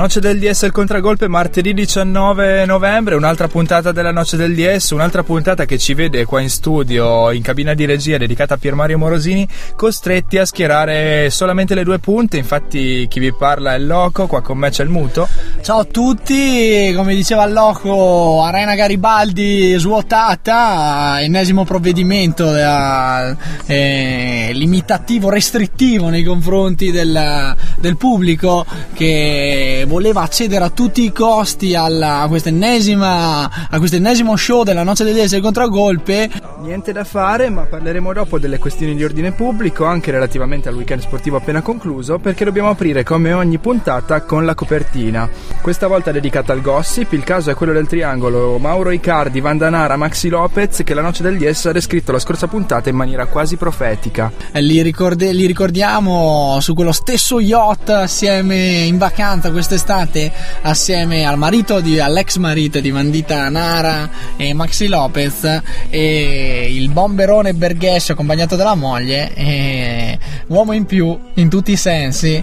Noce del DS il contragolpe martedì 19 novembre, un'altra puntata della noce del DS, un'altra puntata che ci vede qua in studio, in cabina di regia dedicata a Pier Mario Morosini, costretti a schierare solamente le due punte, infatti chi vi parla è il Loco, qua con me c'è il Muto. Ciao a tutti, come diceva il Loco, Arena Garibaldi svuotata, ennesimo provvedimento eh, limitativo, restrittivo nei confronti del, del pubblico che voleva accedere a tutti i costi alla, a, quest'ennesima, a quest'ennesimo show della Noce degli Esseri Contragolpe. Niente da fare, ma parleremo dopo delle questioni di ordine pubblico, anche relativamente al weekend sportivo appena concluso, perché dobbiamo aprire come ogni puntata con la copertina. Questa volta dedicata al gossip, il caso è quello del triangolo Mauro Icardi, Vandanara, Maxi Lopez, che la Noce del Yes ha descritto la scorsa puntata in maniera quasi profetica. Eh, li, ricorde, li ricordiamo su quello stesso yacht assieme in vacanza quest'estate assieme al marito di, all'ex marito di Mandita Nara e Maxi Lopez e il bomberone Berghesio accompagnato dalla moglie e uomo in più in tutti i sensi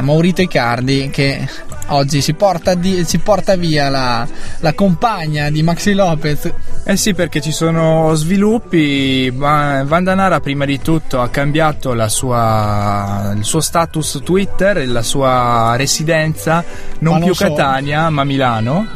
Maurito Icardi che oggi si porta, di, si porta via la, la, compagna di Maxi Lopez. Eh sì, perché ci sono sviluppi. Vandanara, prima di tutto, ha cambiato sua, il suo status Twitter, la sua residenza, non, ma più non Catania, so. ma Milano.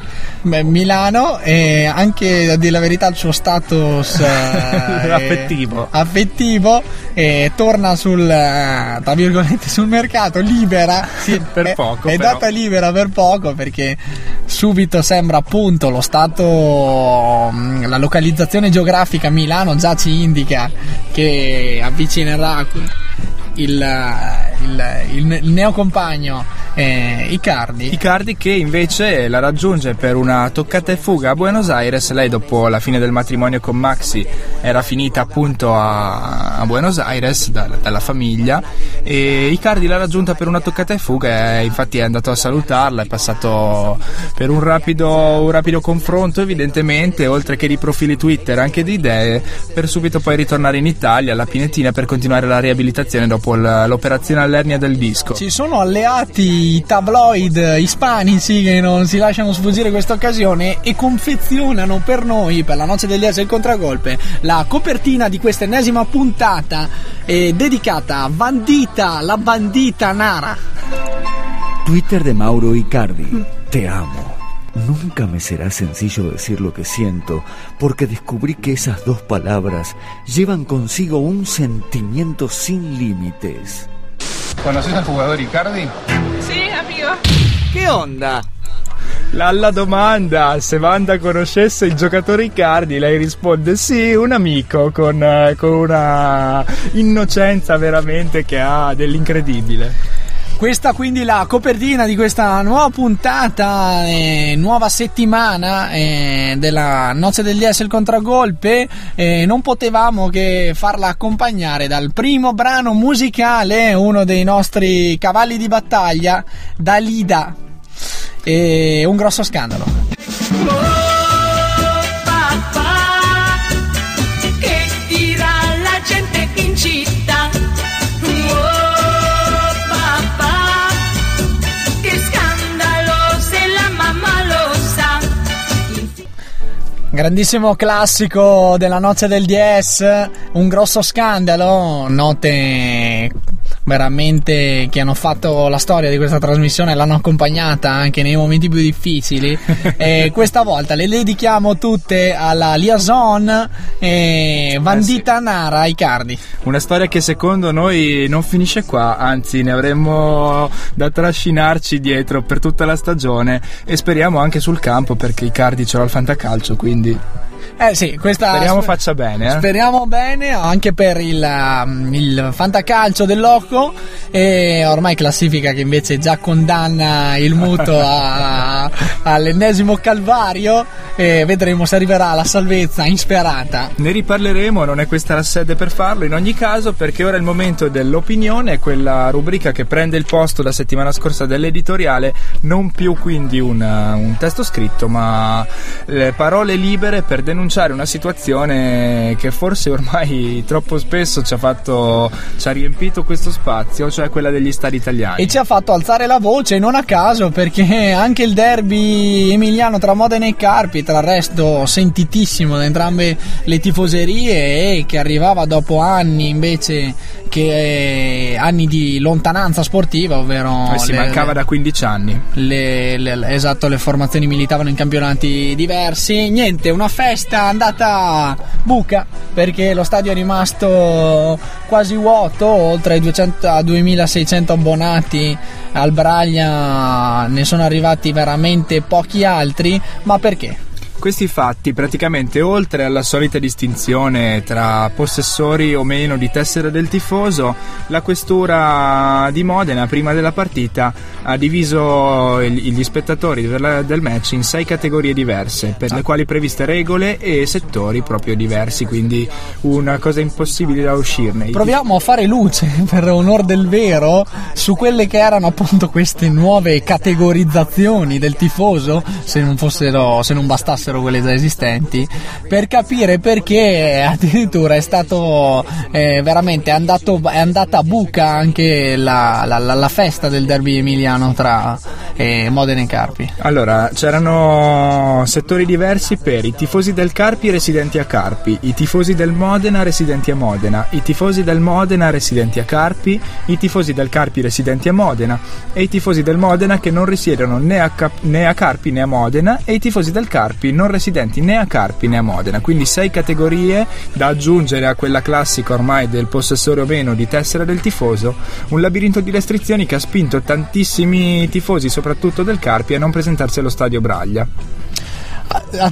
Beh, Milano e anche a dire la verità il suo status eh, affettivo, affettivo e torna sul, eh, tra virgolette, sul mercato libera sì, per poco è data libera per poco perché subito sembra appunto lo stato mm, la localizzazione geografica Milano già ci indica che avvicinerà il, il, il, il neocompagno eh, Icardi. Icardi che invece la raggiunge per una toccata e fuga a Buenos Aires. Lei dopo la fine del matrimonio con Maxi era finita appunto a, a Buenos Aires da, dalla famiglia e Icardi l'ha raggiunta per una toccata e fuga e infatti è andato a salutarla, è passato per un rapido, un rapido confronto evidentemente, oltre che di profili Twitter anche di idee, per subito poi ritornare in Italia alla Pinetina per continuare la riabilitazione dopo l'operazione all'ernia del disco. Ci sono alleati i tabloid ispanici che non si lasciano sfuggire questa occasione e confezionano per noi, per la noce degli As e il contragolpe, la copertina di questa ennesima puntata eh, dedicata a Bandita, la bandita Nara. Twitter de Mauro Icardi. Te amo. Nunca me será sencillo decir lo que siento, porque descubrí que esas dos palabras llevan consigo un sentimiento sin límites. ¿Conoces al jugador Icardi? Amico. Che onda? Alla domanda se Wanda conoscesse il giocatore Icardi, lei risponde sì, un amico con, eh, con una innocenza veramente che ha dell'incredibile. Questa quindi la copertina di questa nuova puntata, eh, nuova settimana eh, della Noce degli S il contragolpe. Eh, non potevamo che farla accompagnare dal primo brano musicale, uno dei nostri cavalli di battaglia, Dalida. E un grosso scandalo. Grandissimo classico della noce del DS, un grosso scandalo, note veramente che hanno fatto la storia di questa trasmissione, l'hanno accompagnata anche nei momenti più difficili. e questa volta le dedichiamo tutte alla liaison e Vandita eh sì. Nara Icardi. Una storia che secondo noi non finisce qua, anzi ne avremmo da trascinarci dietro per tutta la stagione e speriamo anche sul campo perché Icardi ce l'ha al fantacalcio, quindi eh sì, questa speriamo sper- faccia bene. Eh? Speriamo bene anche per il, um, il fantacalcio del Loco e ormai classifica che invece già condanna il muto a, all'ennesimo calvario e vedremo se arriverà la salvezza insperata. Ne riparleremo, non è questa la sede per farlo in ogni caso perché ora è il momento dell'opinione, quella rubrica che prende il posto la settimana scorsa dell'editoriale, non più quindi una, un testo scritto ma le parole libere per denunciare una situazione che forse ormai troppo spesso ci ha, fatto, ci ha riempito questo spazio, cioè quella degli stadi italiani. E ci ha fatto alzare la voce non a caso perché anche il derby emiliano tra Modena e Carpi, tra il resto sentitissimo da entrambe le tifoserie e che arrivava dopo anni invece che anni di lontananza sportiva, ovvero eh si le, mancava le, da 15 anni. Le, esatto, le formazioni militavano in campionati diversi. Niente, una festa andata buca perché lo stadio è rimasto quasi vuoto, oltre ai 200, a 2600 abbonati al Braglia ne sono arrivati veramente pochi altri, ma perché? Questi fatti, praticamente oltre alla solita distinzione tra possessori o meno di tessera del tifoso, la questura di Modena prima della partita ha diviso gli spettatori del match in sei categorie diverse, per le quali previste regole e settori proprio diversi, quindi una cosa impossibile da uscirne. Proviamo a fare luce, per onor del vero, su quelle che erano appunto queste nuove categorizzazioni del tifoso, se non fossero, se non bastassero fossero quelle già esistenti per capire perché addirittura è stato eh, veramente andato, è andata a buca anche la, la, la, la festa del derby emiliano tra eh, Modena e Carpi. Allora, c'erano settori diversi per i tifosi del Carpi residenti a Carpi, i tifosi del Modena residenti a Modena, i tifosi del Modena residenti a Carpi, i tifosi del Carpi residenti a Modena e i tifosi del Modena che non risiedono né a, Cap- né a Carpi né a Modena e i tifosi del Carpi non residenti né a Carpi né a Modena, quindi sei categorie da aggiungere a quella classica ormai del possessore o meno di tessera del tifoso, un labirinto di restrizioni che ha spinto tantissimi tifosi, soprattutto del Carpi, a non presentarsi allo stadio Braglia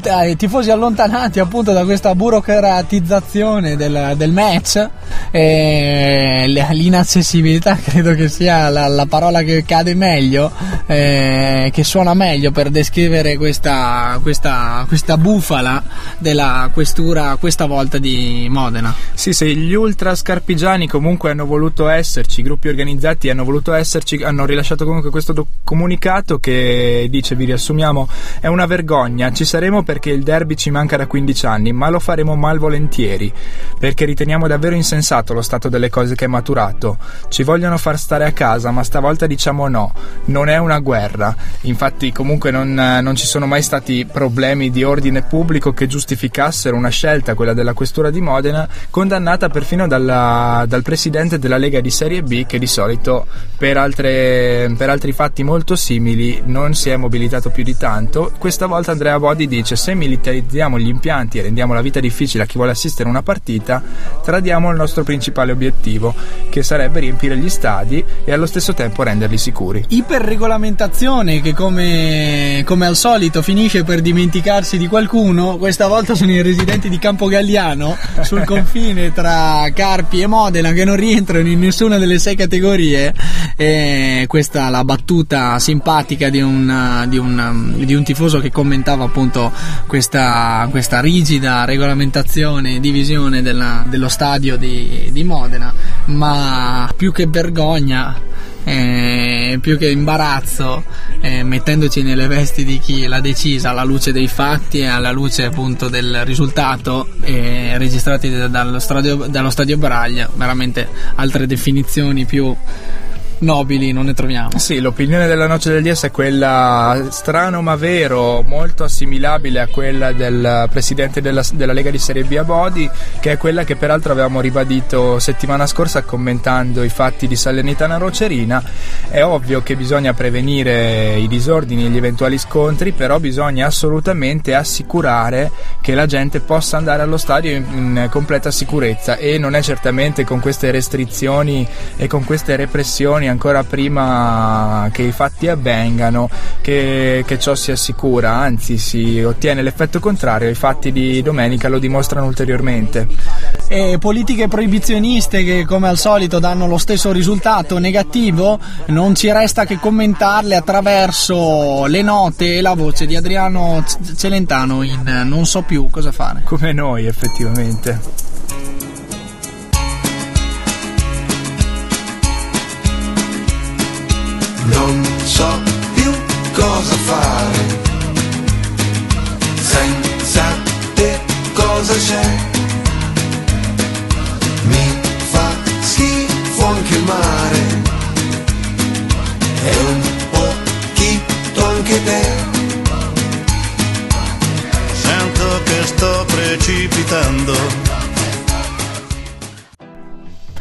ai tifosi allontanati appunto da questa burocratizzazione del, del match eh, l'inaccessibilità credo che sia la, la parola che cade meglio eh, che suona meglio per descrivere questa, questa, questa bufala della questura questa volta di Modena. Sì sì gli ultra scarpigiani comunque hanno voluto esserci i gruppi organizzati hanno voluto esserci hanno rilasciato comunque questo do- comunicato che dice vi riassumiamo è una vergogna ci saremo perché il derby ci manca da 15 anni, ma lo faremo malvolentieri, perché riteniamo davvero insensato lo stato delle cose che è maturato. Ci vogliono far stare a casa, ma stavolta diciamo no, non è una guerra. Infatti comunque non, non ci sono mai stati problemi di ordine pubblico che giustificassero una scelta, quella della questura di Modena, condannata perfino dalla, dal presidente della Lega di Serie B, che di solito per, altre, per altri fatti molto simili non si è mobilitato più di tanto. Questa volta Andrea Bodi Prodi dice se militarizziamo gli impianti e rendiamo la vita difficile a chi vuole assistere a una partita, tradiamo il nostro principale obiettivo, che sarebbe riempire gli stadi e allo stesso tempo renderli sicuri. Iperregolamentazione che come, come al solito finisce per dimenticarsi di qualcuno, questa volta sono i residenti di Campo Galliano sul confine tra Carpi e Modena che non rientrano in nessuna delle sei categorie e questa è la battuta simpatica di un, di un, di un tifoso che commentava appunto appunto questa, questa rigida regolamentazione e divisione della, dello stadio di, di, Modena, ma più che vergogna, eh, più che imbarazzo, eh, mettendoci nelle vesti di chi l'ha decisa alla luce dei fatti e alla luce appunto del risultato eh, registrati dallo stadio, dallo stadio Braglia, veramente altre definizioni più nobili non ne troviamo. Sì, l'opinione della Noce del Dies è quella strano ma vero, molto assimilabile a quella del presidente della, della Lega di Serie B a Bodi, che è quella che peraltro avevamo ribadito settimana scorsa commentando i fatti di Salernitana Rocerina. È ovvio che bisogna prevenire i disordini e gli eventuali scontri, però bisogna assolutamente assicurare che la gente possa andare allo stadio in, in completa sicurezza e non è certamente con queste restrizioni e con queste repressioni ancora prima che i fatti avvengano che, che ciò si assicura, anzi si ottiene l'effetto contrario, i fatti di domenica lo dimostrano ulteriormente. e politiche proibizioniste che come al solito danno lo stesso risultato negativo, non ci resta che commentarle attraverso le note e la voce di Adriano Celentano in Non so più cosa fare. Come noi effettivamente. Non so più cosa fare. Senza te cosa c'è? Mi fa schifo anche il mare. E un pochino anche te. Sento che sto precipitando.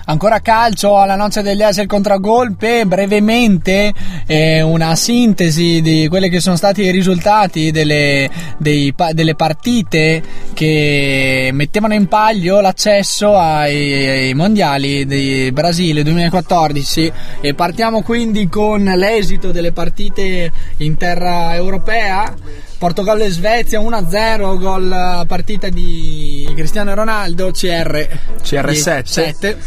Ancora calcio alla noce degli As il contragolpe, brevemente eh, una sintesi di quelli che sono stati i risultati delle, dei, delle partite che mettevano in palio l'accesso ai, ai mondiali di Brasile 2014 e partiamo quindi con l'esito delle partite in terra europea. Portogallo e Svezia 1-0, gol partita di Cristiano Ronaldo, CR, CR7. 7.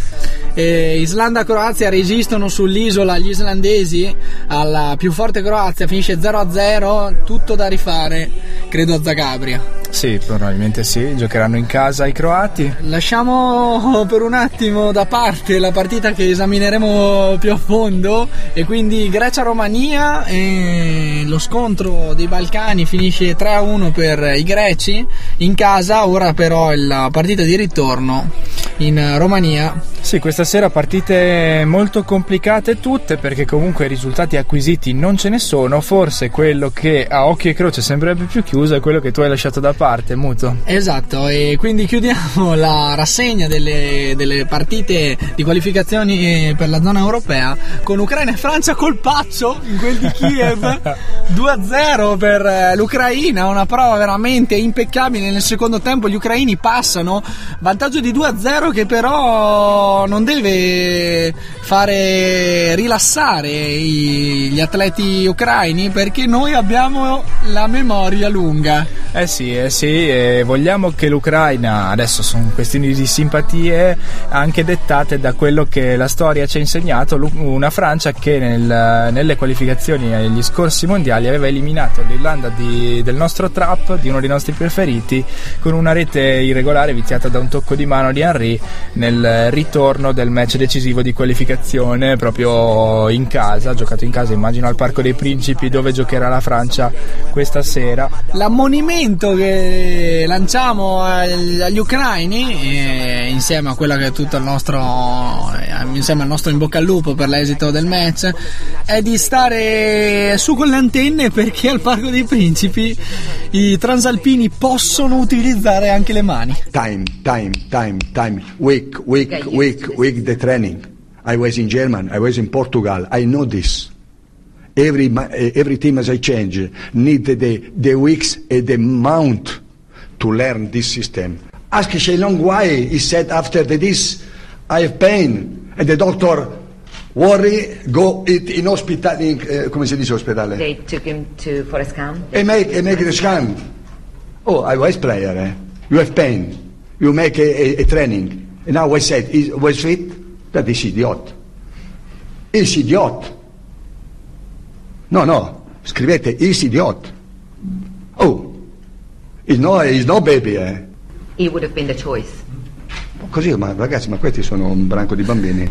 Eh, Islanda-Croazia resistono sull'isola gli islandesi alla più forte Croazia, finisce 0-0, tutto da rifare, credo a Zagabria. Sì, probabilmente sì, giocheranno in casa i croati. Lasciamo per un attimo da parte la partita che esamineremo più a fondo e quindi Grecia-Romania e lo scontro dei Balcani finisce 3-1 per i greci. In casa, ora però la partita di ritorno in Romania. Sì, questa sera partite molto complicate tutte perché comunque risultati acquisiti non ce ne sono, forse quello che a occhio e croce sembrerebbe più chiuso è quello che tu hai lasciato da parte, Muto. Esatto, e quindi chiudiamo la rassegna delle, delle partite di qualificazioni per la zona europea con Ucraina e Francia colpaccio in quel di Kiev 2-0 per l'Ucraina, una prova veramente impeccabile nel secondo tempo gli ucraini passano, vantaggio di 2-0 che però non deve fare rilassare gli atleti ucraini perché noi abbiamo la memoria lunga. Eh sì, eh sì, e vogliamo che l'Ucraina, adesso sono questioni di simpatie anche dettate da quello che la storia ci ha insegnato, una Francia che nel, nelle qualificazioni agli scorsi mondiali aveva eliminato l'Irlanda di, del nostro trap, di uno dei nostri preferiti, con una rete irregolare viziata da un tocco di mano di Henry nel ritorno del match decisivo di qualificazione proprio in casa, giocato in casa immagino al Parco dei Principi dove giocherà la Francia questa sera. L'ammonimento che lanciamo agli ucraini eh, insieme a quella che è tutto il nostro eh, insieme al nostro in bocca al lupo per l'esito del match è di stare su con le antenne perché al Parco dei Principi i transalpini possono utilizzare anche le mani. Time, time, time, time. Week, week, week, week the training. I was in Germany, I was in Portugal. I know this. Every, every team as I change need the, the weeks and the month to learn this system. Ask Shenlong why he said after the this I have pain and the doctor worry go it in hospital in, uh, come si dice ospedale They took him to for a scan. e make, e make the scan oh I was player eh? you have pain you make a, a, a training. And now I said is was fit that is idiot. Is idiot. No no. Scrivete is idiot. Oh. Is no, is no baby eh? He would have been the choice. così ma ragazzi ma questi sono un branco di bambini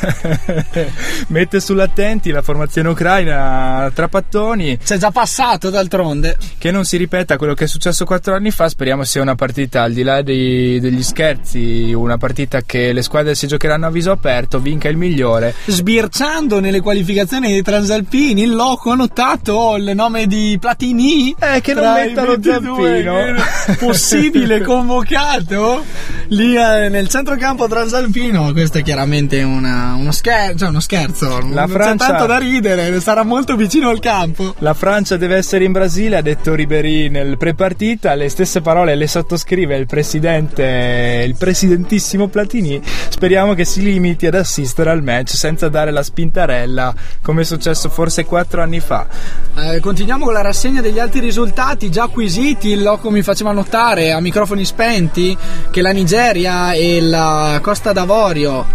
Mette sull'attenti la formazione ucraina tra pattoni. C'è già passato d'altronde. Che non si ripeta quello che è successo quattro anni fa. Speriamo sia una partita al di là dei, degli scherzi, una partita che le squadre si giocheranno a viso aperto, vinca il migliore. Sbirciando nelle qualificazioni dei Transalpini, il loco ha notato il nome di Platini. Eh, che non mettano Zampino. Possibile convocato lì eh, nel centrocampo Transalpino. Questo è chiaramente una, uno, scher- cioè uno scherzo. La non Francia- c'è tanto da ridere, sarà molto vicino al campo. La Francia deve essere in Brasile, ha detto Ribéry nel prepartita, le stesse parole le sottoscrive il presidente, il presidentissimo Platini. Speriamo che si limiti ad assistere al match senza dare la spintarella come è successo forse quattro anni fa. Eh, continuiamo con la rassegna degli altri risultati già acquisiti. Il loco mi faceva notare a microfoni spenti che la Nigeria Nigeria e la Costa d'Avorio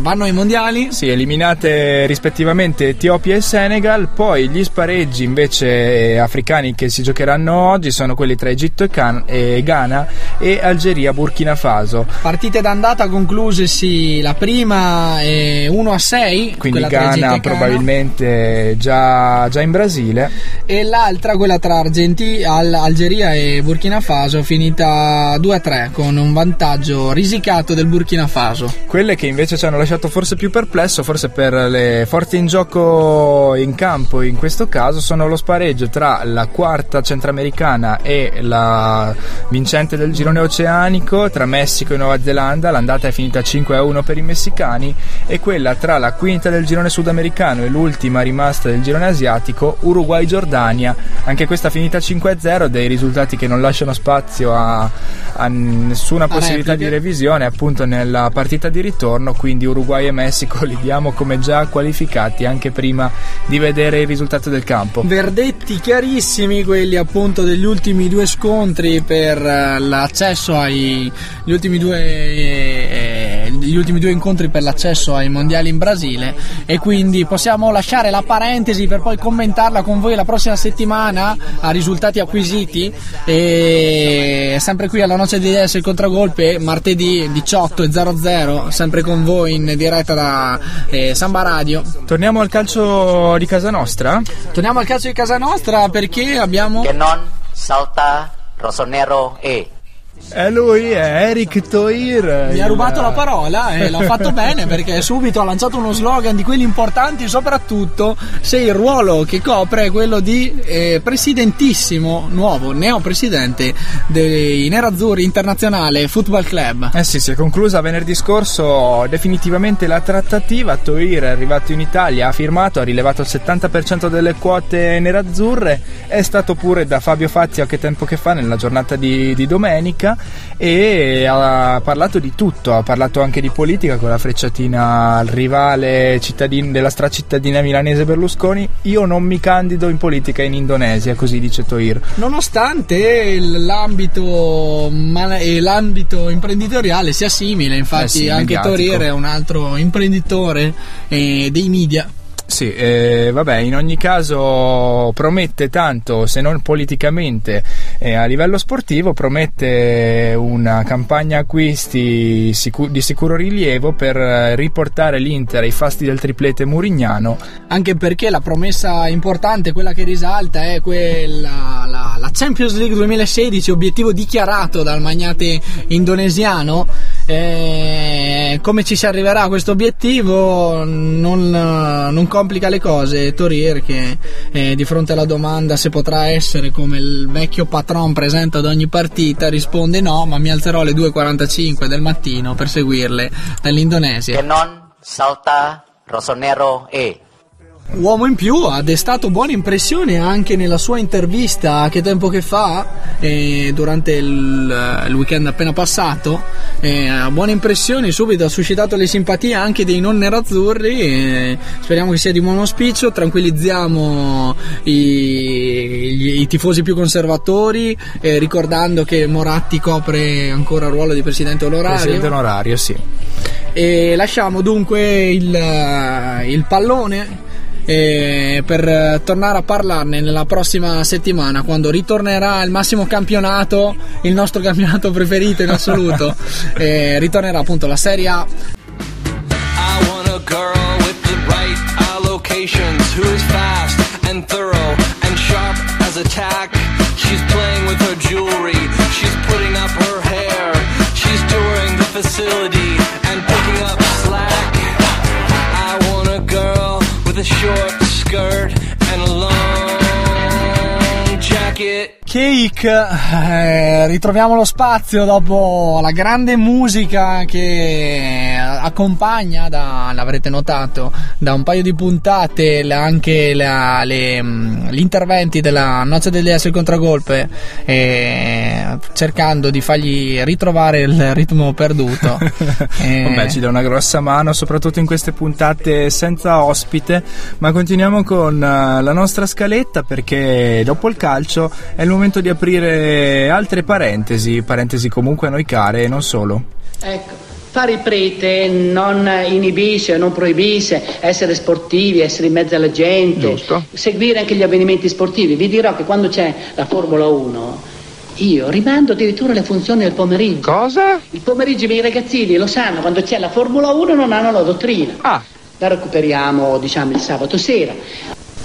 vanno ai mondiali. Sì, eliminate rispettivamente Etiopia e Senegal, poi gli spareggi invece eh, africani che si giocheranno oggi sono quelli tra Egitto e, Can- e Ghana e Algeria Burkina Faso. Partite d'andata conclusesi la prima eh, 1 a 6, Quindi Ghana, probabilmente già, già in Brasile. e l'altra quella tra Argenti- Al- Algeria e Burkina Faso finita 2 a 3 con un vantaggio risicato del Burkina Faso. Quelle che invece ci hanno lasciato forse più perplesso, forse per le forze in gioco in campo in questo caso, sono lo spareggio tra la quarta centroamericana e la vincente del girone oceanico, tra Messico e Nuova Zelanda. L'andata è finita 5 a 1 per i messicani e quella tra la quinta del girone sudamericano e l'ultima rimasta del girone asiatico, Uruguay-Giordania. Anche questa finita 5 a 0, dei risultati che non lasciano spazio a, a nessuna possibilità di revisione appunto nella partita di ritorno, quindi Uruguay e Messico li diamo come già qualificati anche prima di vedere il risultato del campo. Verdetti chiarissimi quelli appunto degli ultimi due scontri per eh, l'accesso ai gli ultimi due eh, gli ultimi due incontri per l'accesso ai mondiali in Brasile. E quindi possiamo lasciare la parentesi per poi commentarla con voi la prossima settimana a risultati acquisiti. E sempre qui alla noce di DS il contragolpe martedì 18 e 00 sempre con voi in diretta da eh, Samba Radio Torniamo al calcio di casa nostra? Torniamo al calcio di casa nostra perché abbiamo che non salta Rossonero E. E lui è Eric Toir. Mi ha rubato la parola e l'ha fatto bene perché subito ha lanciato uno slogan di quelli importanti, soprattutto se il ruolo che copre è quello di eh, presidentissimo, nuovo neopresidente dei Nerazzurri Internazionale Football Club. Eh sì, si è conclusa venerdì scorso definitivamente la trattativa. Toir è arrivato in Italia, ha firmato, ha rilevato il 70% delle quote nerazzurre. È stato pure da Fabio Fazio che tempo che fa nella giornata di, di domenica e ha parlato di tutto. Ha parlato anche di politica con la frecciatina al rivale cittadin- della stracittadina milanese Berlusconi. Io non mi candido in politica in Indonesia, così dice Toir. Nonostante l'ambito, e l'ambito imprenditoriale sia simile, infatti Eh sì, anche mediatico. Torier è un altro imprenditore eh, dei media. Sì, eh, vabbè, in ogni caso promette tanto, se non politicamente, eh, a livello sportivo, promette una campagna acquisti sicu- di sicuro rilievo per eh, riportare l'Inter ai fasti del triplete murignano. anche perché la promessa importante, quella che risalta, è quella la, la Champions League 2016, obiettivo dichiarato dal magnate indonesiano. Eh, come ci si arriverà a questo obiettivo non, non complica le cose Torier che eh, di fronte alla domanda se potrà essere come il vecchio patron presente ad ogni partita risponde no ma mi alzerò alle 2.45 del mattino per seguirle dall'Indonesia che non salta Rossonero E. Uomo in più ha destato buone impressioni anche nella sua intervista che tempo che fa, eh, durante il, il weekend appena passato. Eh, buone impressioni, subito ha suscitato le simpatie anche dei non nerazzurri. eh, speriamo che sia di buon auspicio. Tranquillizziamo i, gli- i tifosi più conservatori, eh, ricordando che Moratti copre ancora il ruolo di presidente onorario. Presidente onorario, sì. E lasciamo dunque il, il pallone per tornare a parlarne nella prossima settimana quando ritornerà il massimo campionato, il nostro campionato preferito in assoluto. Ritornerà appunto la Serie A. I want a girl with the right allocations who is fast and thorough and sharp as a tack. She's playing with her jewelry, she's putting up her hair, she's touring the facility and picking up slack. I want a girl Cake, eh, ritroviamo lo spazio dopo la grande musica che accompagna, da, l'avrete notato, da un paio di puntate anche la- le, mm, gli interventi della Noce degli il contragolpe, eh, cercando di fargli ritrovare il ritmo perduto. Eh, Vabbè, ci dà una grossa mano, soprattutto in queste puntate senza ospite. Ma continuiamo con eh, la nostra scaletta perché dopo il calcio è il momento di aprire altre parentesi, parentesi comunque a noi care e non solo. Ecco, fare il prete non inibisce, non proibisce essere sportivi, essere in mezzo alla gente, seguire anche gli avvenimenti sportivi. Vi dirò che quando c'è la Formula 1, io rimando addirittura le funzioni del pomeriggio. Cosa? Il pomeriggio i miei ragazzini lo sanno, quando c'è la Formula 1 non hanno la dottrina. Ah. La recuperiamo, diciamo, il sabato sera.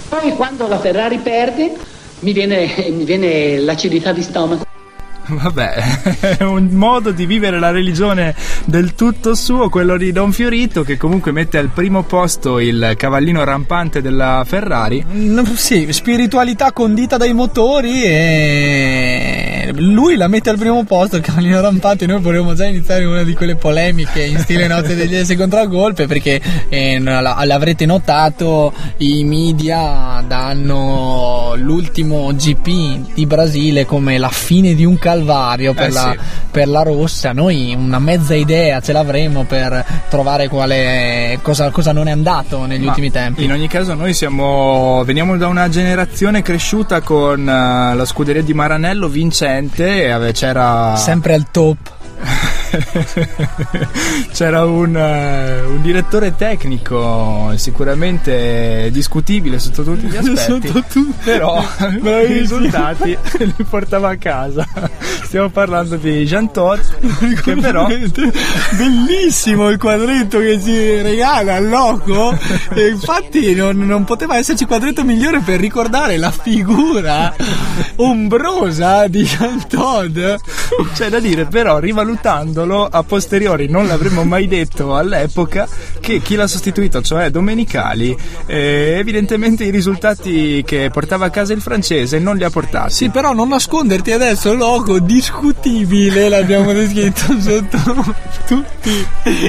Poi quando la Ferrari perde, mi viene, mi viene l'acidità di stomaco. Vabbè, è un modo di vivere la religione del tutto suo, quello di Don Fiorito, che comunque mette al primo posto il cavallino rampante della Ferrari. Mm, Sì, spiritualità condita dai motori e lui la mette al primo posto, il cavallino rampante. Noi vorremmo già iniziare una di quelle polemiche in stile notte degli S contragolpe perché eh, l'avrete notato, i media danno l'ultimo GP di Brasile come la fine di un calvario per, Eh, la, sì. per la rossa. Noi una mezza idea ce l'avremo per trovare quale, cosa, cosa non è andato negli Ma ultimi tempi. In ogni caso noi siamo, veniamo da una generazione cresciuta con eh, la scuderia di Maranello vincente e c'era... Sempre al top. C'era un, eh, un direttore tecnico sicuramente discutibile sotto tutti gli aspetti, tutti. però i risultati li portava a casa. Stiamo parlando di Jean Todt, che però bellissimo il quadretto che si regala al loco e infatti non, non poteva esserci quadretto migliore per ricordare la figura ombrosa di Jean Todd c'è da dire, però rivalutandolo a posteriori non l'avremmo mai detto all'epoca che chi l'ha sostituito, cioè Domenicali, eh, evidentemente i risultati che portava a casa il francese non li ha portati. sì però non nasconderti adesso loco discutibile l'abbiamo descritto sotto tutti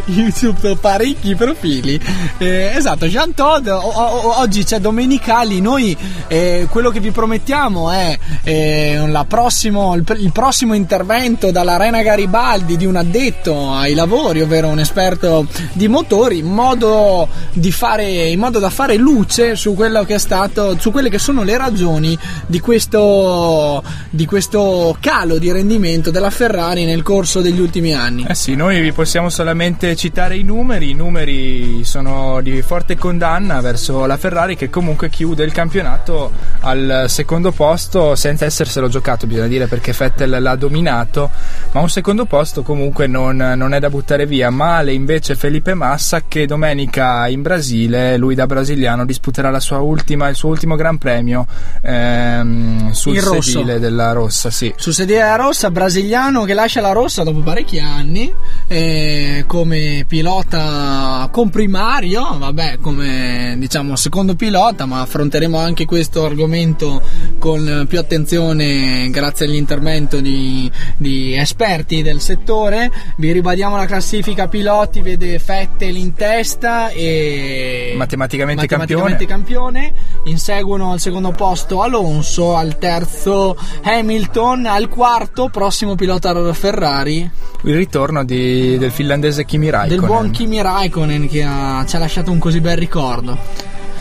i sotto parecchi profili Eh, esatto Jean Todd o- o- oggi c'è Domenicali noi eh, quello che vi promettiamo è eh, la prossimo, il, il prossimo intervento dall'Arena Garibaldi di un addetto ai lavori ovvero un esperto di motori in modo, fare, in modo da fare luce su quello che è stato su quelle che sono le ragioni di questo, di questo calo di rendimento della Ferrari nel corso degli ultimi anni. Eh sì, noi vi possiamo solamente citare i numeri, i numeri sono di forte condanna verso la Ferrari che comunque chiude il campionato al secondo posto senza esserselo giocato, bisogna dire perché Vettel l'ha dominato, ma un secondo posto comunque non, non è da buttare via. Male invece Felipe Massa che domenica in Brasile, lui da brasiliano, disputerà la sua ultima, il suo ultimo Gran Premio ehm, sul sedile della rossa, sì. Su sedia rossa, brasiliano che lascia la rossa dopo parecchi anni, eh, come pilota comprimario, vabbè, come diciamo secondo pilota, ma affronteremo anche questo argomento con più attenzione grazie all'intervento di, di esperti del settore. Vi ribadiamo la classifica piloti, vede Vettel in testa e Matematicamente matematicamente campione. Inseguono al secondo posto Alonso, al terzo Hamilton, al quarto prossimo pilota Ferrari Il ritorno di- del finlandese Kimi Raikkonen. del buon Kimi Raikkonen che ha- ci ha lasciato un così bel ricordo.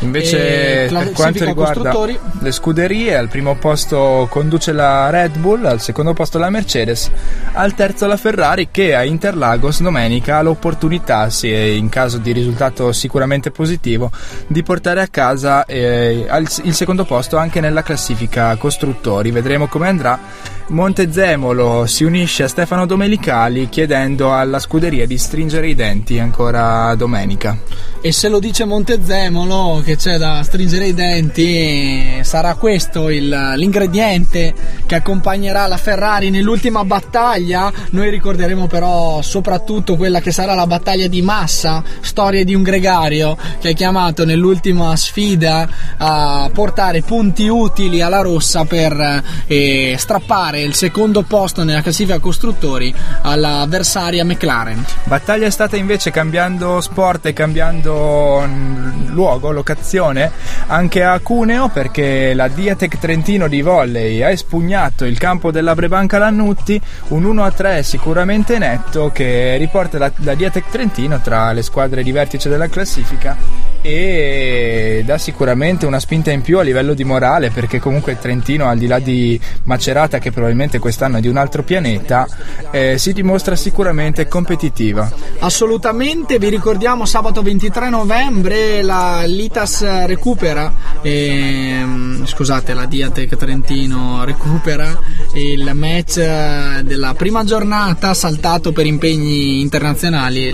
Invece E per quanto riguarda le scuderie, al primo posto conduce la Red Bull, al secondo posto la Mercedes, al terzo la Ferrari che a Interlagos domenica ha l'opportunità, se in caso di risultato sicuramente positivo, di portare a casa eh, il secondo posto anche nella classifica costruttori. Vedremo come andrà. Montezemolo si unisce a Stefano Domenicali chiedendo alla scuderia di stringere i denti ancora domenica. E se lo dice Montezemolo che c'è da stringere i denti, sarà questo il- l'ingrediente che accompagnerà la Ferrari nell'ultima battaglia. Noi ricorderemo però soprattutto quella che sarà la battaglia di Massa, storia di un gregario che è chiamato nell'ultima sfida a portare punti utili alla rossa per eh, strappare il secondo posto nella classifica costruttori all'avversaria McLaren. Battaglia è stata invece cambiando sport e cambiando mm, luogo, locazione anche a Cuneo perché la Diatec Trentino di volley ha espugnato il campo della Brebanca Lannutti, un 1-3 sicuramente netto che riporta la, la Diatec Trentino tra le squadre di vertice della classifica e dà sicuramente una spinta in più a livello di morale perché comunque Trentino al di là di Macerata che probabilmente quest'anno è di un altro pianeta eh, si dimostra sicuramente competitiva. Assolutamente vi ricordiamo sabato 23 novembre la Litas recupera ehm, scusate la Diatec Trentino recupera il match della prima giornata saltato per impegni internazionali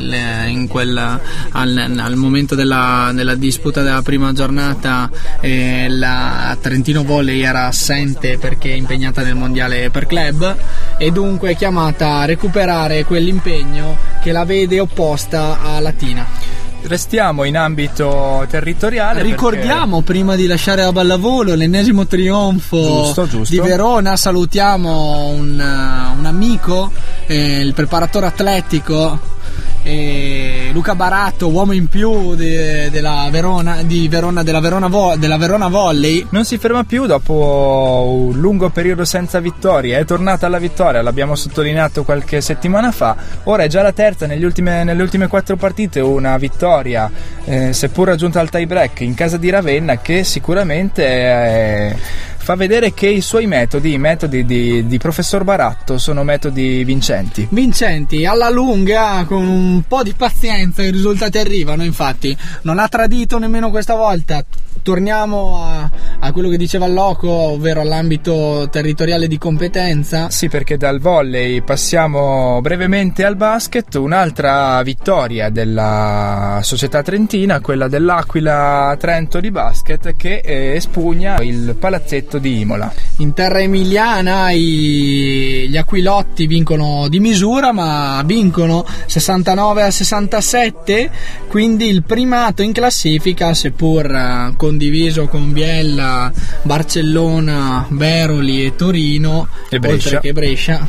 in quel, al, al momento della nella disputa della prima giornata eh, la Trentino Volley era assente perché impegnata nel mondiale per club e dunque è chiamata a recuperare quell'impegno che la vede opposta a Latina. Restiamo in ambito territoriale. Ricordiamo perché... prima di lasciare la ballavolo l'ennesimo trionfo giusto, giusto. di Verona. Salutiamo un, un amico, eh, il preparatore atletico e Luca Baratto, uomo in più de, della, Verona, Verona, della, Verona Vo, della Verona Volley. Non si ferma più dopo un lungo periodo senza vittorie, è tornata alla vittoria, l'abbiamo sottolineato qualche settimana fa, ora è già la terza ultime, nelle ultime quattro partite, una vittoria eh, seppur raggiunta al tie break in casa di Ravenna che sicuramente è fa vedere che i suoi metodi, i metodi di, di, professor Baratto, sono metodi vincenti. Vincenti, alla lunga, con un po' di pazienza, i risultati arrivano. Infatti, non ha tradito nemmeno questa volta. Torniamo a, a quello che diceva il Loco, ovvero all'ambito territoriale di competenza. Sì, perché dal volley passiamo brevemente al basket. Un'altra vittoria della società trentina, quella dell'Aquila Trento di basket, che eh, espugna il palazzetto di Imola. In terra emiliana i... gli Aquilotti vincono di misura, ma vincono 69 a 67, quindi il primato in classifica, seppur eh, condiviso con Biella, Barcellona, Veroli e Torino, e Brescia. oltre che Brescia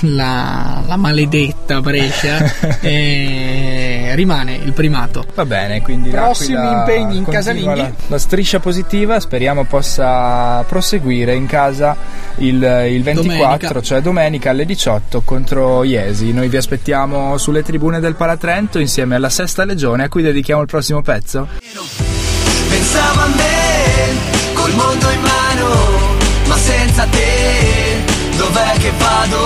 la, la maledetta Brescia eh, rimane il primato. Va bene, quindi prossimi impegni in casalinghi. La, la, striscia positiva speriamo possa proseguire in casa il, il 24, domenica. cioè domenica alle 18 contro Iesi. Noi vi aspettiamo sulle tribune del Palatrento insieme alla Sesta Legione a cui dedichiamo il prossimo pezzo. Pensavo a me col mondo in mano, ma senza te dov'è che vado?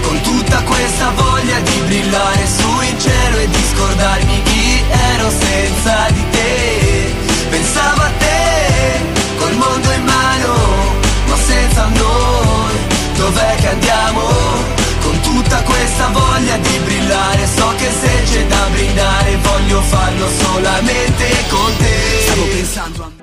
Con tutta questa voglia di brillare su in cielo e di scordarmi chi ero senza di te. Pensavo a te, col mondo in mano, ma senza noi. Dov'è che andiamo? Con tutta questa voglia di brillare, so che se c'è da brindare voglio farlo solamente con te. Stavo pensando a me.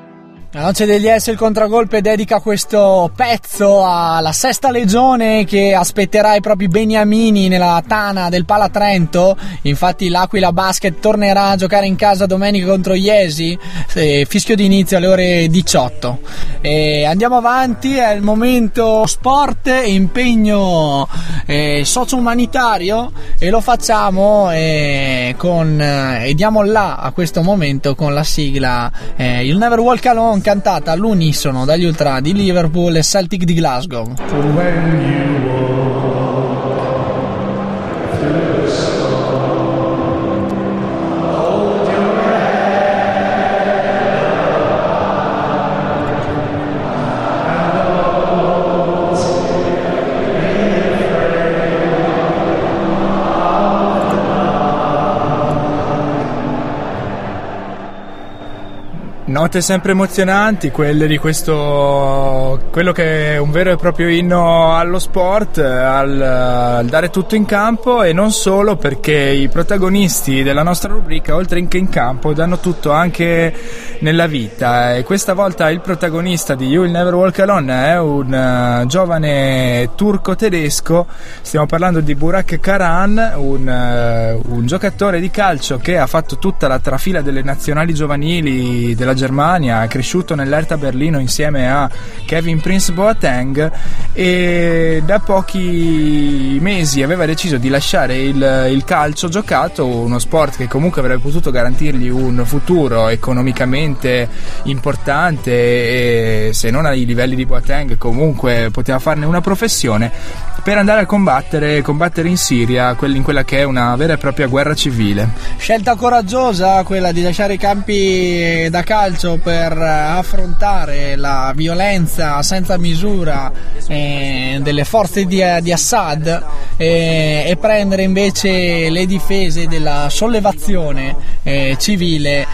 La noce degli S il contragolpe dedica questo pezzo alla sesta legione che aspetterà i propri beniamini nella tana del Palatrento. Infatti l'Aquila Basket tornerà a giocare in casa domenica contro Iesi, fischio di inizio alle ore 18. E andiamo avanti, è il momento sport, impegno eh, socio-umanitario e lo facciamo eh, con, eh, e diamo là a questo momento con la sigla eh, You'll Never Walk Alone cantata all'unisono dagli ultra di Liverpool e Celtic di Glasgow. Note sempre emozionanti, quelle di questo, quello che è un vero e proprio inno allo sport, al, al, dare tutto in campo e non solo perché i protagonisti della nostra rubrica, oltre che in campo, danno tutto anche nella vita. E questa volta il protagonista di You Will Never Walk Alone è un uh, giovane turco tedesco, stiamo parlando di Burak Karan, un, uh, un giocatore di calcio che ha fatto tutta la trafila delle nazionali giovanili della Germania, è cresciuto nell'Erta Berlino insieme a Kevin Prince Boateng e da pochi mesi aveva deciso di lasciare il, il calcio giocato, uno sport che comunque avrebbe potuto garantirgli un futuro economicamente importante e se non ai livelli di Boateng comunque poteva farne una professione per andare a combattere, combattere in Siria in quella che è una vera e propria guerra civile. Scelta coraggiosa quella di lasciare i campi da calcio per affrontare la violenza senza misura eh, delle forze di, di Assad eh, e prendere invece le difese della sollevazione eh, civile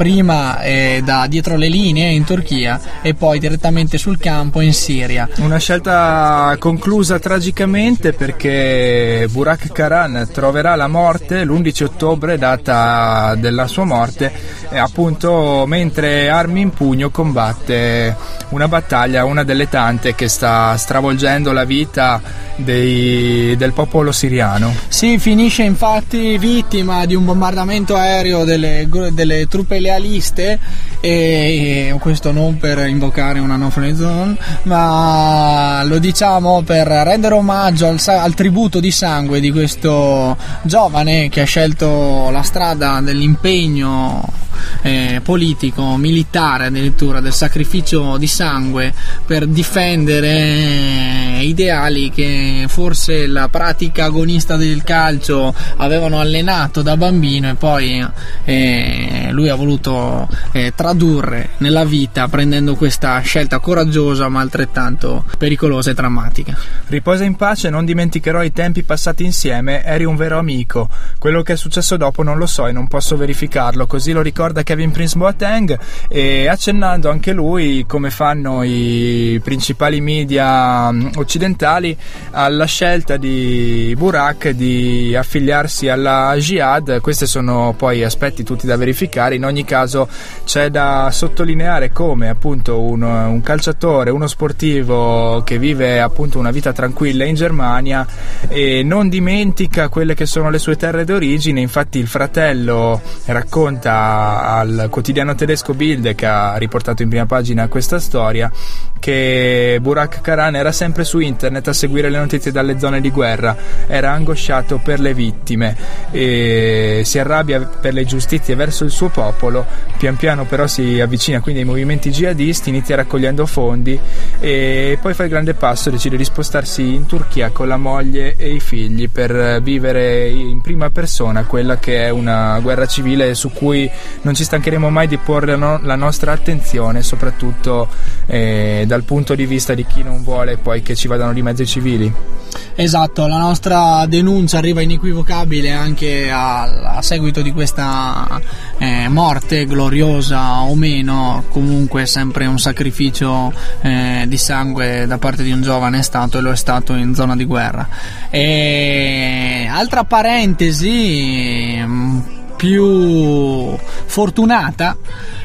prima eh, da dietro le linee in Turchia e poi direttamente sul campo in Siria. Una scelta conclusa tragicamente perché Burak Karan troverà la morte l'11 ottobre, data della sua morte, appunto mentre armi in pugno combatte una battaglia, una delle tante che sta stravolgendo la vita dei, del popolo siriano. Si finisce infatti vittima di un bombardamento aereo delle, delle truppe lealiste e questo non per invocare una no friend zone ma lo diciamo per rendere omaggio al, al, tributo di sangue di questo giovane che ha scelto la strada dell'impegno eh, politico, militare addirittura, del sacrificio di sangue per difendere ideali che forse la pratica agonista del calcio avevano allenato da bambino e poi eh, lui ha voluto eh, tradurre nella vita prendendo questa scelta coraggiosa ma altrettanto pericolosa e drammatica. Riposa in pace, non dimenticherò i tempi passati insieme, eri un vero amico. Quello che è successo dopo non lo so e non posso verificarlo, così lo ricorda Kevin Prince Boateng e accennando anche lui come fanno i principali media mm, occidentali alla scelta di Burak di affiliarsi alla Jihad. Questi sono poi aspetti tutti da verificare. In ogni caso c'è da sottolineare come appunto un, un calciatore, uno sportivo che vive appunto una vita tranquilla in Germania e non dimentica quelle che sono le sue terre d'origine. Infatti il fratello racconta al quotidiano tedesco Bild che ha riportato in prima pagina questa storia che Burak Karan era sempre su internet a seguire le notizie dalle zone di guerra, era angosciato per le vittime e si arrabbia per le giustizie verso il suo popolo, pian piano però si avvicina quindi ai movimenti jihadisti, inizia raccogliendo fondi e poi fa il grande passo, decide di spostarsi in Turchia con la moglie e i figli per vivere in prima persona quella che è una guerra civile su cui non ci stancheremo mai di porre la nostra attenzione, soprattutto eh, dal punto di vista di chi non vuole poi che ci vadano di mezzo i civili. Esatto, la nostra denuncia arriva inequivocabile anche a, a seguito di questa eh, morte, gloriosa o meno, comunque sempre un sacrificio eh, di sangue da parte di un giovane è stato e lo è stato in zona di guerra. E, altra parentesi mm, più fortunata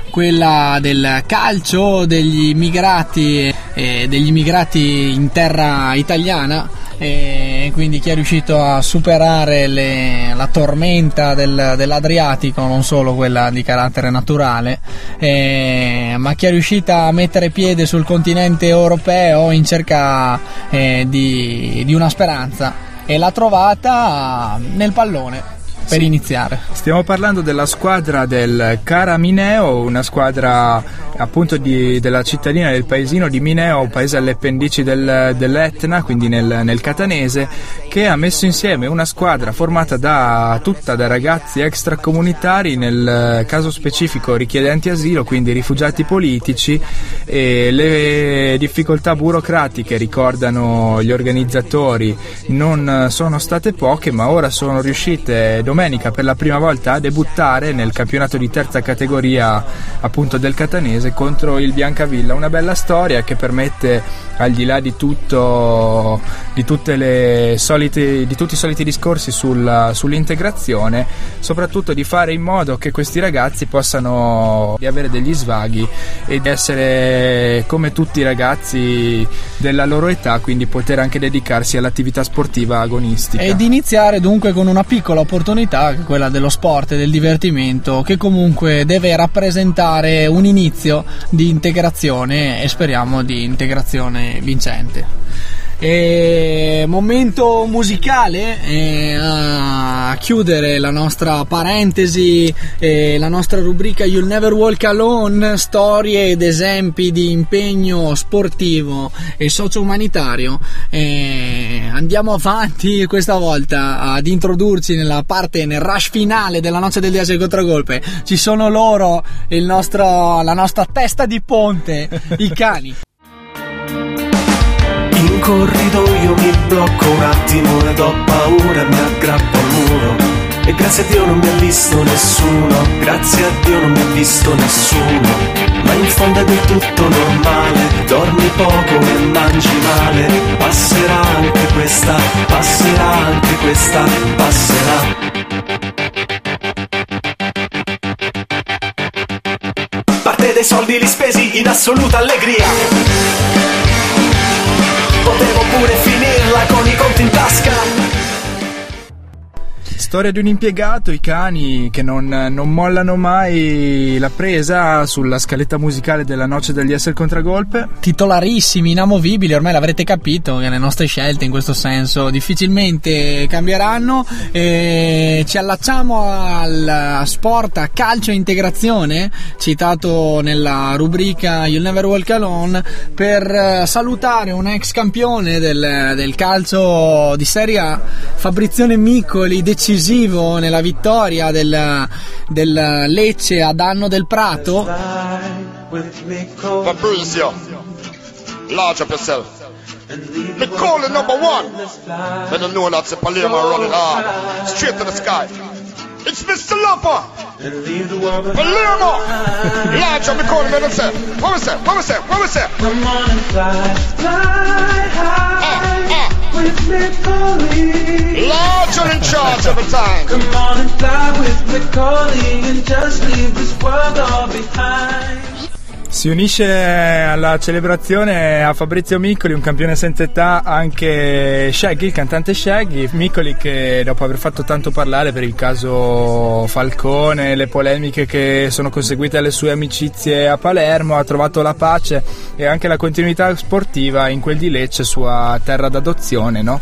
quella del calcio degli immigrati, eh, degli immigrati in terra italiana e quindi chi è riuscito a superare le, la tormenta del, dell'Adriatico, non solo quella di carattere naturale, eh, ma chi è riuscito a mettere piede sul continente europeo in cerca eh, di, di una speranza e l'ha trovata nel pallone per sì. iniziare. Stiamo parlando della squadra del Caramineo, una squadra appunto di, della cittadina del paesino di Mineo, un paese alle pendici del, dell'Etna, quindi nel, nel, catanese, che ha messo insieme una squadra formata da, tutta da ragazzi extracomunitari, nel caso specifico richiedenti asilo, quindi rifugiati politici e le difficoltà burocratiche, ricordano gli organizzatori, non sono state poche, ma ora sono riuscite domenica per la prima volta a debuttare nel campionato di terza categoria appunto del catanese contro il Biancavilla, una bella storia che permette al di là di tutto di, solite, di tutti i soliti discorsi sulla, sull'integrazione, soprattutto di fare in modo che questi ragazzi possano avere degli svaghi ed essere come tutti i ragazzi della loro età, quindi poter anche dedicarsi all'attività sportiva agonistica. Ed iniziare dunque con una piccola opportunità è quella dello sport e del divertimento, che comunque deve rappresentare un inizio di integrazione e speriamo di integrazione vincente. E momento musicale eh, a chiudere la nostra parentesi eh, la nostra rubrica You'll Never Walk Alone storie ed esempi di impegno sportivo e socio-umanitario. Eh, andiamo avanti questa volta ad introdurci nella parte nel rush finale della noce del diesel contragolpe ci sono loro nostro, la nostra testa di ponte i cani corridoio mi blocco un attimo ed ho paura e mi aggrappo al muro. E grazie a Dio non mi ha visto nessuno, grazie a Dio non mi ha visto nessuno. Ma in fondo è del tutto normale, dormi poco e mangi male. Passerà anche questa, passerà anche questa, passerà. Parte dei soldi li spesi in assoluta allegria potevo pure finirla con i conti in tasca. Storia di un impiegato, i cani che non, non, mollano mai la presa sulla scaletta musicale della Noce degli Essere Contragolpe. Titolarissimi, inamovibili, ormai l'avrete capito che le nostre scelte in questo senso difficilmente cambieranno. E ci allacciamo al sport a calcio e integrazione, citato nella rubrica You'll Never Walk Alone, per salutare un ex campione del, del calcio di Serie A, Fabrizione Miccoli, decisivo decisivo nella vittoria del, del Lecce a danno del Prato. Fabrizio, large up yourself. Me call it number one. Then you know that's a Palermo running hard. Straight to the sky. It's Mr. Lumper. Palermo. Large up, me call him, what we say? What we say? What we say? What we say? Come on and fly, fly high. Uh, uh. With me Larger in charge of the time. Come on and fly with me and just leave this world all behind. Si unisce alla celebrazione a Fabrizio Miccoli, un campione senza età, anche Shaggy, il cantante Shaggy. Miccoli che dopo aver fatto tanto parlare per il caso Falcone, le polemiche che sono conseguite alle sue amicizie a Palermo, ha trovato la pace e anche la continuità sportiva in quel di Lecce, sua terra d'adozione, no?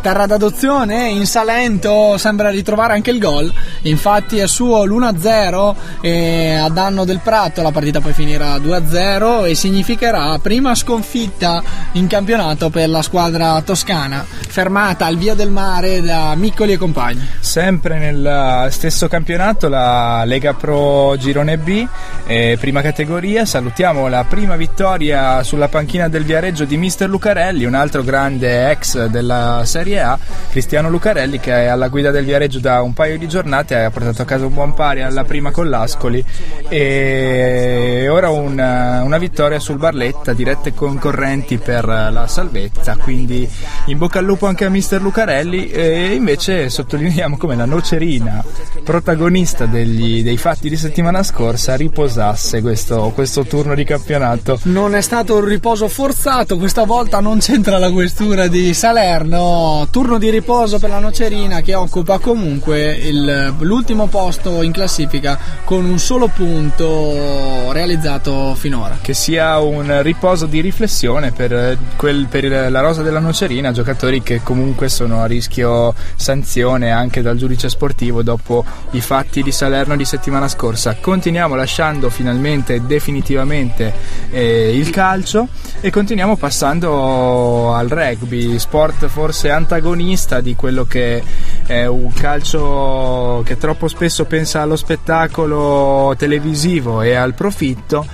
Terra d'adozione, in Salento sembra ritrovare anche il gol, infatti è suo l'1-0 e a danno del Prato la partita poi finirà 2-0 e significherà prima sconfitta in campionato per la squadra toscana, fermata al via del mare da Miccoli e compagni. Sempre nel stesso campionato la Lega Pro Girone B, eh, prima categoria, salutiamo la prima vittoria sulla panchina del Viareggio di Mister Lucarelli, un altro grande ex della Serie A, Cristiano Lucarelli che è alla guida del Viareggio da un paio di giornate, ha portato a casa un buon pari alla prima con l'Ascoli e ora un una, una, vittoria sul Barletta, dirette concorrenti per la salvezza, quindi in bocca al lupo anche a mister Lucarelli e invece sottolineiamo come la Nocerina, protagonista degli, dei fatti di settimana scorsa, riposasse questo, questo turno di campionato. Non è stato un riposo forzato, questa volta non c'entra la questura di Salerno, turno di riposo per la Nocerina che occupa comunque il, l'ultimo posto in classifica con un solo punto realizzato finora. Che sia un riposo di riflessione per, quel, per la rosa della nocerina, giocatori che comunque sono a rischio sanzione anche dal giudice sportivo dopo i fatti di Salerno di settimana scorsa. Continuiamo lasciando finalmente definitivamente eh, il calcio e continuiamo passando al rugby, sport forse antagonista di quello che è un calcio che troppo spesso pensa allo spettacolo televisivo e al profitto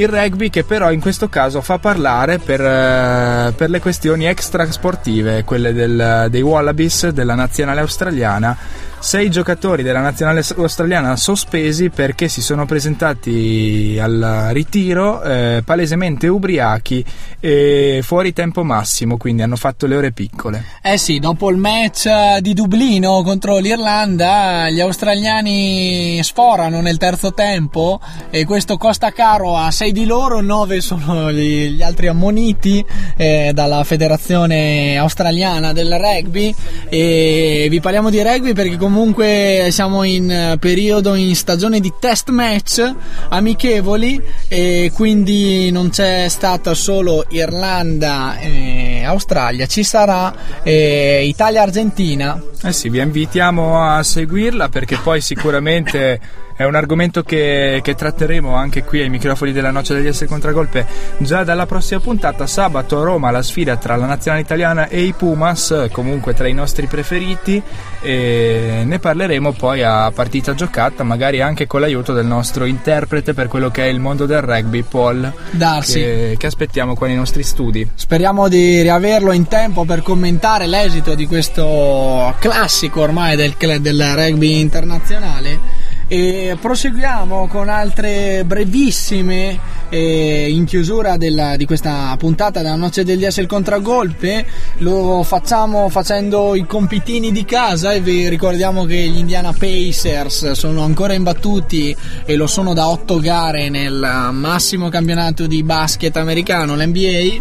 il rugby che però in questo caso fa parlare per, eh, per le questioni extrasportive, quelle del, dei Wallabies della nazionale australiana sei giocatori della nazionale australiana sospesi perché si sono presentati al ritiro eh, palesemente ubriachi e fuori tempo massimo, quindi hanno fatto le ore piccole. Eh sì, dopo il match di Dublino contro l'Irlanda, gli australiani sforano nel terzo tempo e questo costa caro a sei di loro, nove sono gli, gli altri ammoniti eh, dalla federazione australiana del rugby e vi parliamo di rugby perché comunque comunque siamo in eh, periodo, in stagione di test match amichevoli e quindi non c'è stata solo Irlanda e Australia, ci sarà eh, Italia-Argentina. Eh sì, vi invitiamo a seguirla perché poi sicuramente è un argomento che, che, tratteremo anche qui ai microfoni della Noce degli Esseri Contragolpe già dalla prossima puntata. Sabato a Roma la sfida tra la nazionale italiana e i Pumas, comunque tra i nostri preferiti, e ne parleremo poi a partita giocata, magari anche con l'aiuto del nostro interprete per quello che è il mondo del rugby, Paul, Darsi. Che, che aspettiamo qua nei nostri studi. Speriamo di riaverlo in tempo per commentare l'esito di questo classico ormai del, del rugby internazionale e proseguiamo con altre brevissime eh, in chiusura della, di questa puntata della Noce del DS il contragolpe. Lo facciamo facendo i compitini di casa e vi ricordiamo che gli Indiana Pacers sono ancora imbattuti e lo sono da otto gare nel massimo campionato di basket americano, l'NBA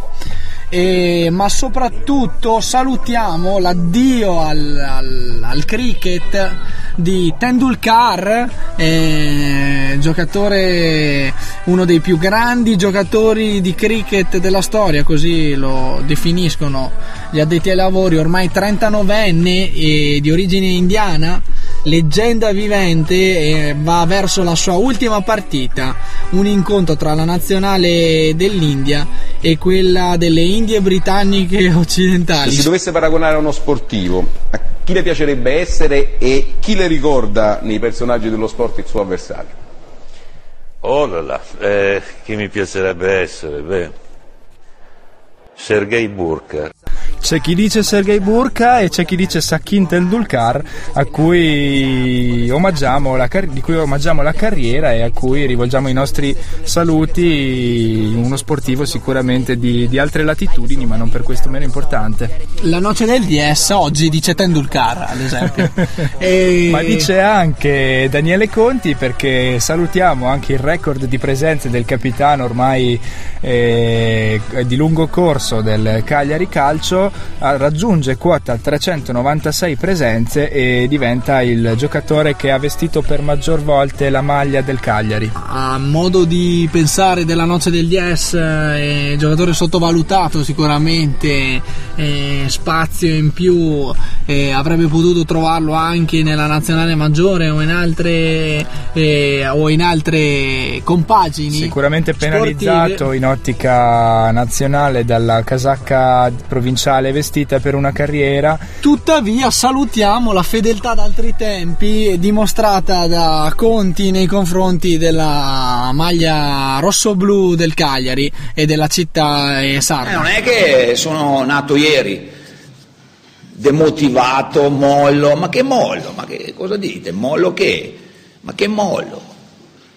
e, ma soprattutto salutiamo l'addio al, al, al cricket di Tendulkar, eh, giocatore, uno dei più grandi giocatori di cricket della storia, così lo definiscono gli addetti ai lavori, ormai 39enne e di origine indiana leggenda vivente e va verso la sua ultima partita, un incontro tra la nazionale dell'India e quella delle Indie britanniche occidentali. Se si dovesse paragonare a uno sportivo, a chi le piacerebbe essere e chi le ricorda nei personaggi dello sport il suo avversario? Oh là là, eh, chi mi piacerebbe essere? Beh, Sergei Burka. C'è chi dice Sergei Burka e c'è chi dice Sakin Tendulkar a cui la, di cui omaggiamo la carriera e a cui rivolgiamo i nostri saluti, uno sportivo sicuramente di, di altre latitudini ma non per questo meno importante. La noce del DS oggi dice Tendulkar ad esempio. e... Ma dice anche Daniele Conti perché salutiamo anche il record di presenze del capitano ormai eh, di lungo corso del Cagliari Calcio raggiunge quota 396 presenze e diventa il giocatore che ha vestito per maggior volte la maglia del Cagliari. A modo di pensare della noce del DS, eh, giocatore sottovalutato sicuramente, eh, spazio in più, eh, avrebbe potuto trovarlo anche nella nazionale maggiore o in altre, eh, o in altre compagini. Sicuramente penalizzato sportive. in ottica nazionale dalla casacca provinciale mondiale vestita per una carriera. Tuttavia salutiamo la fedeltà d'altri tempi dimostrata da Conti nei confronti della maglia rosso-blu del Cagliari e della città sarda. Eh, non è che sono nato ieri demotivato, mollo, ma che mollo? Ma che cosa dite? Mollo che? Ma che mollo?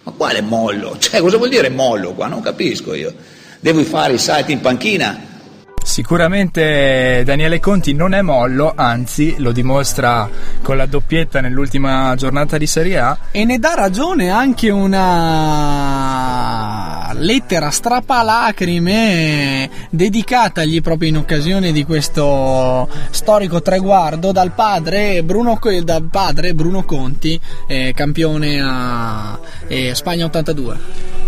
Ma quale mollo? Cioè, cosa vuol dire mollo qua? Non capisco io. Devo fare i salti in panchina? Sicuramente Daniele Conti non è mollo, anzi lo dimostra con la doppietta nell'ultima giornata di Serie A. E ne dà ragione anche una lettera strappalacrime dedicatagli proprio in occasione di questo storico traguardo dal padre Bruno, dal padre Bruno Conti, eh, campione a eh, Spagna 82.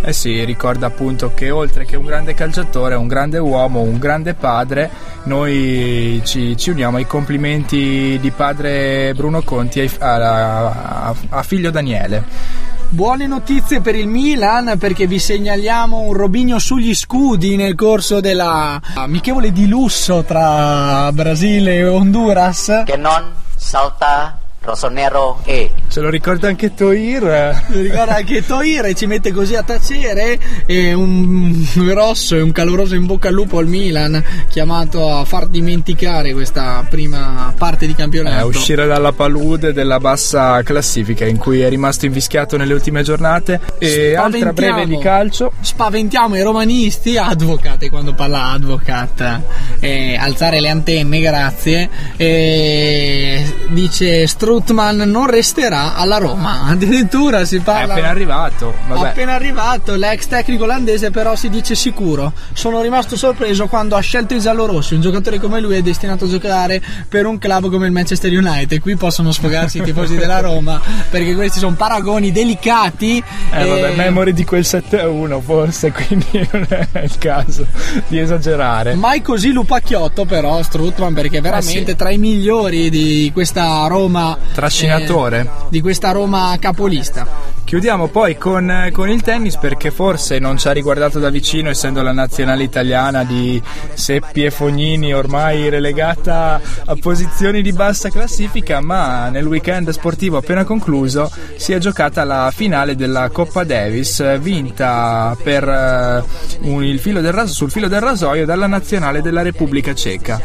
Eh sì, ricorda appunto che oltre che un grande calciatore, un grande uomo, un grande padre, noi ci, ci uniamo ai complimenti di padre Bruno Conti a, a, a, a figlio Daniele. Buone notizie per il Milan perché vi segnaliamo un Robinho sugli scudi nel corso della amichevole di lusso tra Brasile e Honduras. Che non salta Rossonero E. Ce lo ricorda anche Toir. Ce lo ricorda anche Toir e ci mette così a tacere. E un grosso e un caloroso in bocca al lupo al Milan, chiamato a far dimenticare questa prima parte di campionato. Eh, uscire dalla palude della bassa classifica in cui è rimasto invischiato nelle ultime giornate. E altra breve di calcio. Spaventiamo i romanisti, advocate quando parla advocat, eh, alzare le antenne, grazie. E dice Stru Strootman non resterà alla Roma. Addirittura si È parla. appena arrivato. Vabbè. Appena arrivato, l'ex tecnico olandese però si dice sicuro. Sono rimasto sorpreso quando ha scelto i giallorossi. Un giocatore come lui è destinato a giocare per un club come il Manchester United. Qui possono sfogarsi i tifosi della Roma perché questi sono paragoni delicati. Eh, vabbè, e- memory di quel 7-1 forse, quindi non è il caso di esagerare. Mai così lupacchiotto però Strutman perché è veramente Eh sì. tra i migliori di questa Roma Trascinatore. eh, di questa Roma capolista. Chiudiamo poi con, con il tennis perché forse non ci ha riguardato da vicino essendo la nazionale italiana di Seppi e Fognini ormai relegata a posizioni di bassa classifica ma nel weekend sportivo appena concluso si è giocata la finale della Coppa Davis vinta per, eh, un- il filo del ras- sul filo del rasoio dalla nazionale della Repubblica Ceca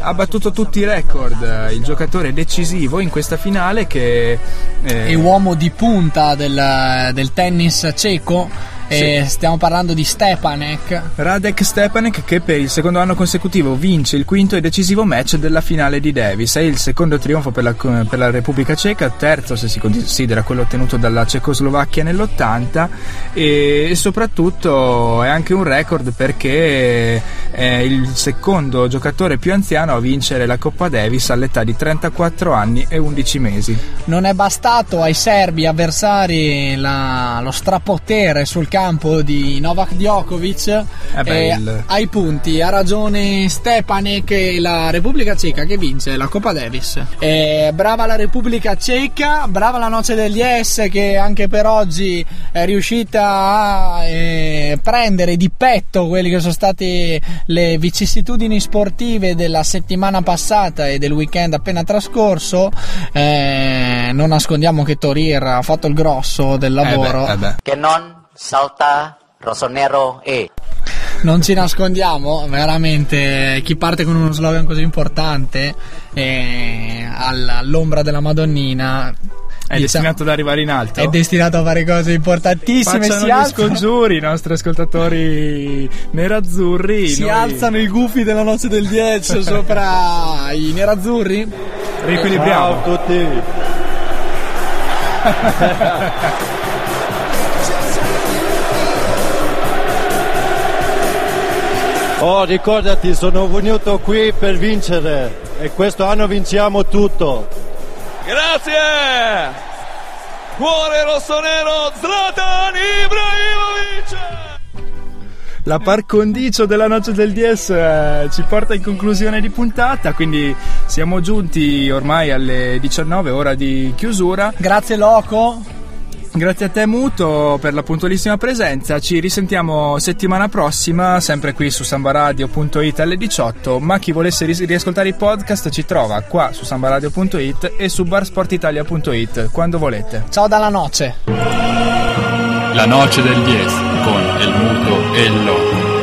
ha battuto tutti i record eh, il giocatore decisivo in questa finale che eh, E uomo di punta del, del tennis ceco. E stiamo parlando di Stepanek. Radek Stepanek che per il secondo anno consecutivo vince il quinto e decisivo match della finale di Davis. È il secondo trionfo per la, per la Repubblica Ceca, terzo se si considera quello ottenuto dalla Cecoslovacchia nell'80 e, e soprattutto è anche un record perché è il secondo giocatore più anziano a vincere la Coppa Davis all'età di 34 anni e 11 mesi. Non è bastato ai serbi avversari la- lo strapotere sul campo di Novak Djokovic. Eh beh, ai punti ha ragione Stepanek e la Repubblica Ceca che vince la Coppa Davis. E brava la Repubblica Ceca, brava la Noce degli S che anche per oggi è riuscita a eh, prendere di petto quelle che sono state le vicissitudini sportive della settimana passata e del weekend appena trascorso. Eh, non nascondiamo che Torir ha fatto il grosso del lavoro. Che non salta Rossonero E. Non ci nascondiamo, veramente chi parte con uno slogan così importante eh, all- all'ombra della Madonnina È destinato ad arrivare in alto. è destinato a fare cose importantissime. Facciano Si gli alzano, scongiuri i nostri ascoltatori nerazzurri. si noi alzano i gufi della noce del 10 sopra i nerazzurri. Riequilibriamo. Ciao a tutti. Oh, ricordati, sono venuto qui per vincere e questo anno vinciamo tutto. Grazie! Cuore rossonero Zlatan Ibrahimovic! La par condicio della noce del DS eh, ci porta in conclusione di puntata, quindi siamo giunti ormai alle 19, ora di chiusura. Grazie Loco. Grazie a te Muto per la puntualissima presenza, ci risentiamo settimana prossima, sempre qui su sambaradio.it alle 18, ma chi volesse ris- riascoltare i podcast ci trova qua su sambaradio.it e su barsportitalia.it, quando volete. Ciao dalla noce. La noce del 10 con el muto e il loco.